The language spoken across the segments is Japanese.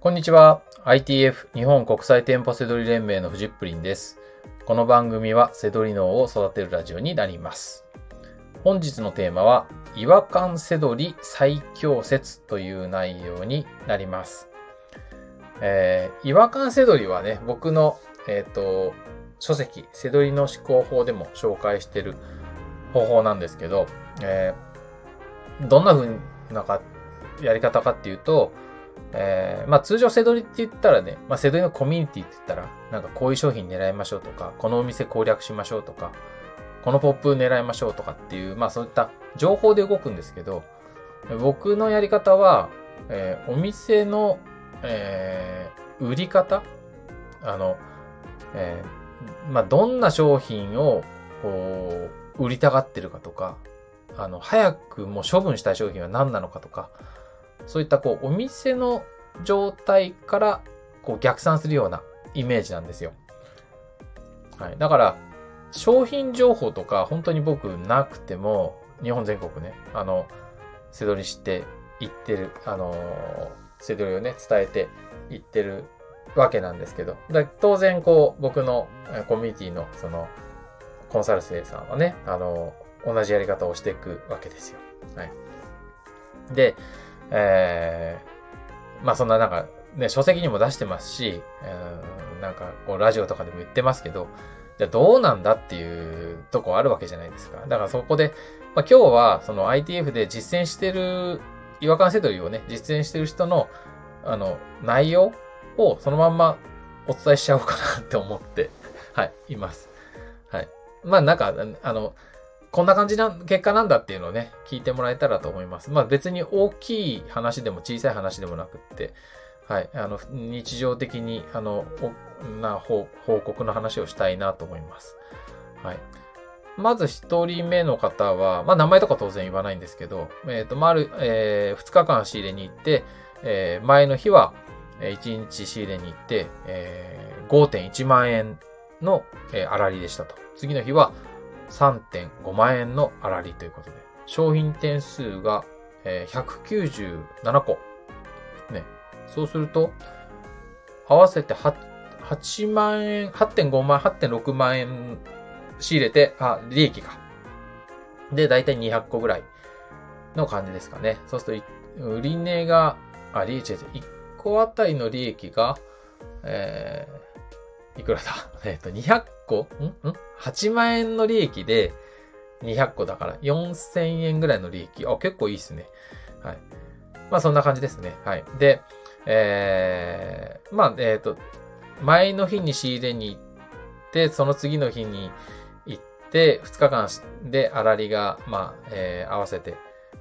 こんにちは。ITF 日本国際店舗セドリ連盟のフジップリンです。この番組はセドリ脳を育てるラジオになります。本日のテーマは違和感セドリ最強説という内容になります。えー違和感セドリはね、僕の、えっ、と、書籍、セドリの思考法でも紹介している方法なんですけど、えーどんな風なかやり方かっていうと、えーまあ通常セドリって言ったらね、まあセドリのコミュニティって言ったら、なんかこういう商品狙いましょうとか、このお店攻略しましょうとか、このポップ狙いましょうとかっていう、まあそういった情報で動くんですけど、僕のやり方は、えーお店の、えー売り方あの、えーまあどんな商品を、こう、売りたがってるかとか、あの、早くもう処分したい商品は何なのかとか、そういったこう、お店の状態からこう逆算するようなイメージなんですよ。はい。だから、商品情報とか本当に僕なくても、日本全国ね、あの、セドリしていってる、あの、セドリをね、伝えていってるわけなんですけど、だ当然こう、僕のコミュニティのその、コンサル生さんはね、あの、同じやり方をしていくわけですよ。はい。で、えー、まあそんななんか、ね、書籍にも出してますし、うんなんかこうラジオとかでも言ってますけど、じゃあどうなんだっていうとこあるわけじゃないですか。だからそこで、まあ今日はその ITF で実践してる違和感セドリをね、実践してる人の、あの、内容をそのまんまお伝えしちゃおうかなって思って、はい、います。はい。まあなんか、あの、こんな感じな結果なんだっていうのをね、聞いてもらえたらと思います。まあ別に大きい話でも小さい話でもなくって、はい、あの、日常的に、あの、な報告の話をしたいなと思います。はい。まず一人目の方は、まあ名前とか当然言わないんですけど、えっ、と、ま、る、えー、2日間仕入れに行って、えー前の日は、え1日仕入れに行って、えー5.1万円の、えー、粗利でしたと。次の日は3.5万円の粗利ということで、商品点数が、えー197個。ね。そうすると、合わせて 8, 8万円、8.5万、8.6万円仕入れて、あ、利益か。で、だいたい200個ぐらいの感じですかね。そうすると、売値が、あ、利益、1個あたりの利益が、えー、いくらだ？えっと、200個ん？ん ?8 万円の利益で200個だから4000円ぐらいの利益。あ、結構いいですね。はい。まあそんな感じですね。はい。で、えー、まあ、えっ、と、前の日に仕入れに行って、その次の日に行って、2日間で粗利が、まあ、えー合わせて、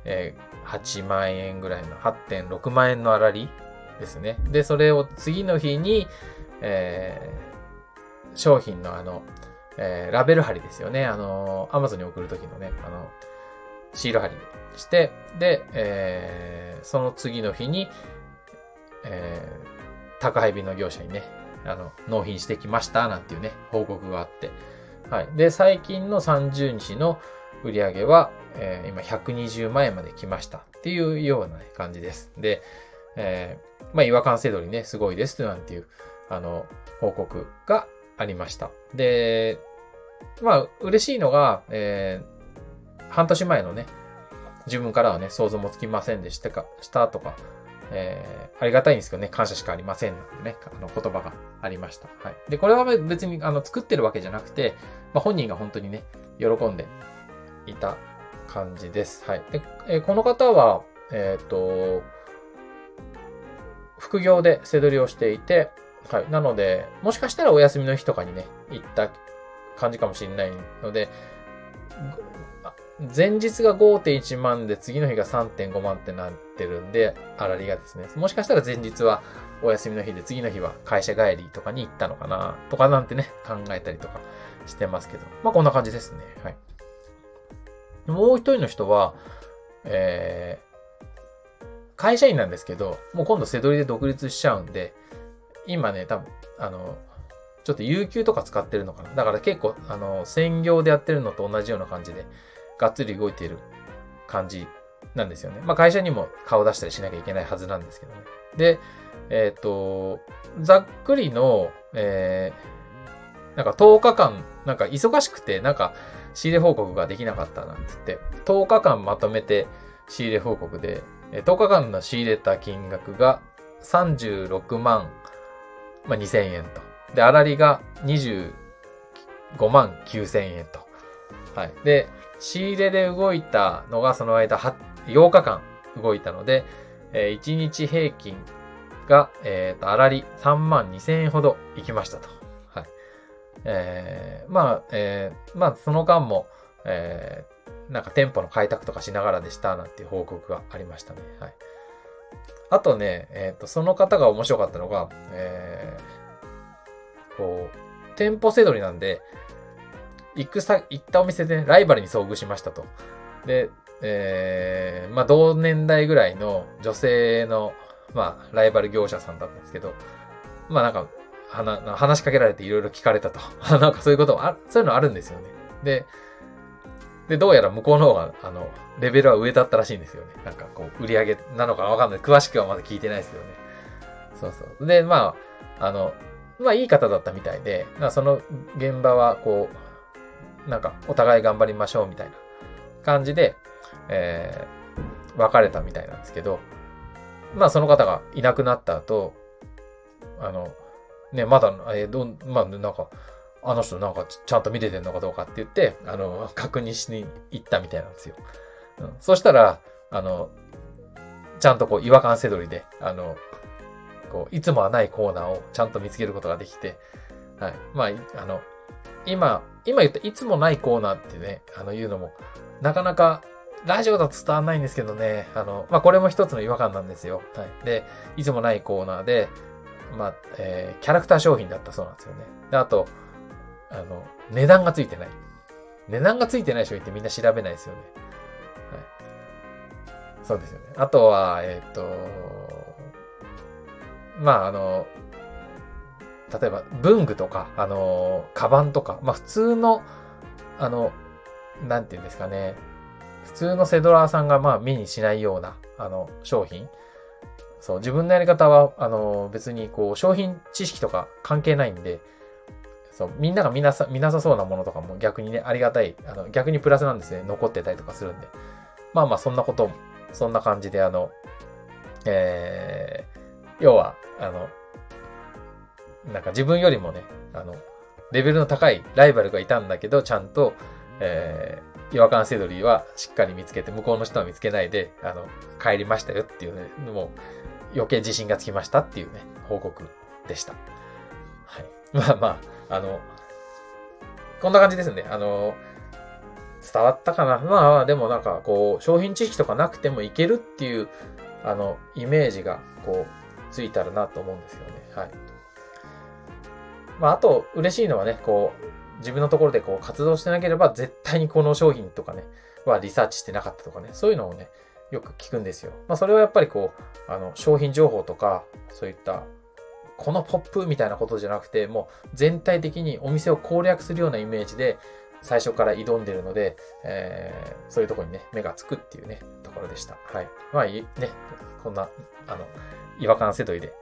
えー8万円ぐらいの、8.6万円の粗利ですね。で、それを次の日に、えー商品のあの、えーラベル貼りですよね。あの、アマゾンに送るときのね、あの、シール貼りして、で、えーその次の日に、えー宅配便の業者にね、あの、納品してきました、なんていうね、報告があって。はい。で、最近の30日の売り上げは、えー今120万円まで来ましたっていうような感じです。で、えーまあ、違和感制度にね、すごいですなんていう、あの、報告がありました。で、まあ、嬉しいのが、えー半年前のね、自分からはね、想像もつきませんでしたか、したとか、えーありがたいんですけどね、感謝しかありませんなんてね、あの言葉がありました。はい。で、これは別にあの作ってるわけじゃなくて、まあ、本人が本当にね、喜んでいた感じです。はい。で、えーこの方は、えっ、と、副業で背取りをしていて、はい。なので、もしかしたらお休みの日とかにね、行った感じかもしれないので、前日が5.1万で次の日が3.5万ってなってるんで、あらりがですね。もしかしたら前日はお休みの日で次の日は会社帰りとかに行ったのかなとかなんてね、考えたりとかしてますけど。まあこんな感じですね。はい。もう一人の人は、えー会社員なんですけど、もう今度背取りで独立しちゃうんで、今ね、多分、あの、ちょっと有給とか使ってるのかな。だから結構、あの、専業でやってるのと同じような感じで、がっつり動いている感じなんですよね。まあ会社にも顔出したりしなきゃいけないはずなんですけどね。で、えっ、ー、と、ざっくりの、えー、なんか10日間、なんか忙しくて、なんか仕入れ報告ができなかったなんつって、10日間まとめて仕入れ報告で、10日間の仕入れた金額が36万、まあ、2000円と。で、粗利が25万9000円と。はい。で、仕入れで動いたのがその間8日間動いたので、えー、1日平均が、えっ、ー、と、粗利3万2000円ほど行きましたと。はい。えー、まあ、えー、まあ、その間も、えー、なんか店舗の開拓とかしながらでしたなんていう報告がありましたね。はい。あとね、えっ、ー、と、その方が面白かったのが、えー、こう、店舗せどりなんで、行くさ、行ったお店で、ライバルに遭遇しましたと。で、えー、まあ、同年代ぐらいの女性の、まあ、ライバル業者さんだったんですけど、まあなんか、話しかけられていろいろ聞かれたと。なんかそういうことあ、そういうのあるんですよね。で、で、どうやら向こうの方が、あの、レベルは上だったらしいんですよね。なんかこう、売り上げなのかわかんない。詳しくはまだ聞いてないですけどね。そうそう。で、まあ、あの、まあいい方だったみたいで、まあその現場はこう、なんかお互い頑張りましょうみたいな感じで、えー、別れたみたいなんですけど、まあその方がいなくなった後、あの、ね、まだ、えー、どん、まあなんか、あの人なんかちゃんと見れてんのかどうかって言って、あの、確認しに行ったみたいなんですよ。うん、そしたら、あの、ちゃんとこう違和感せどりで、あの、こう、いつもはないコーナーをちゃんと見つけることができて、はい。まあ、あの、今、今言ったいつもないコーナーってね、あの、言うのも、なかなかラジオだと伝わんないんですけどね、あの、まあ、これも一つの違和感なんですよ。はい。で、いつもないコーナーで、まあ、えー、キャラクター商品だったそうなんですよね。で、あと、あの、値段がついてない。値段がついてない商品ってみんな調べないですよね。はい。そうですよね。あとは、えっ、ー、と、まあ、あの、例えば、文具とか、あの、カバンとか、まあ、普通の、あの、なんていうんですかね、普通のセドラーさんがまあ目にしないような、あの、商品。そう、自分のやり方は、あの、別にこう、商品知識とか関係ないんで、そう、みんなが見なさ、見なさそうなものとかも逆にね、ありがたい、あの、逆にプラスなんですね。残ってたりとかするんで。まあまあ、そんなことも、そんな感じで、あの、えー、要は、あの、なんか自分よりもね、あの、レベルの高いライバルがいたんだけど、ちゃんと、えー、違和感セドリーはしっかり見つけて、向こうの人は見つけないで、あの、帰りましたよっていうね、もう余計自信がつきましたっていうね、報告でした。はい。まあまあ、あの、こんな感じですね。あの、伝わったかなまあ、でもなんか、こう、商品知識とかなくてもいけるっていう、あの、イメージが、こう、ついたらなと思うんですよね。はい。まあ、あと、嬉しいのはね、こう、自分のところでこう活動してなければ絶対にこの商品とかね、はリサーチしてなかったとかね、そういうのをね、よく聞くんですよ。まあそれはやっぱりこう、あの、商品情報とか、そういった、このポップみたいなことじゃなくて、もう全体的にお店を攻略するようなイメージで、最初から挑んでるので、えー、そういうとこにね、目がつくっていうね、ところでした。はい。まあ、ね、こんな、あの、違和感せどいで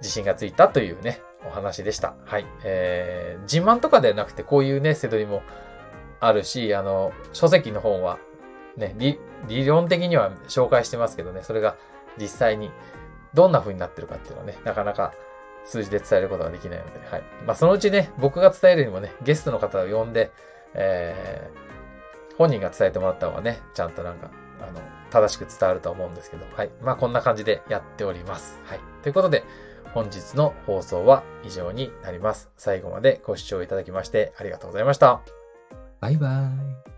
自信がついたというね、お話でした。はい。えー、自慢とかではなくて、こういうね、せどりもあるし、あの、書籍の本は、ね、理、理論的には紹介してますけどね、それが実際にどんな風になってるかっていうのはね、なかなか数字で伝えることができないので、はい。まあ、そのうちね、僕が伝えるよりもね、ゲストの方を呼んで、えー、本人が伝えてもらった方がね、ちゃんとなんか、あの、正しく伝わると思うんですけど、はい。まあ、こんな感じでやっております。はい。ということで、本日の放送は以上になります。最後までご視聴いただきましてありがとうございました。バイバーイ。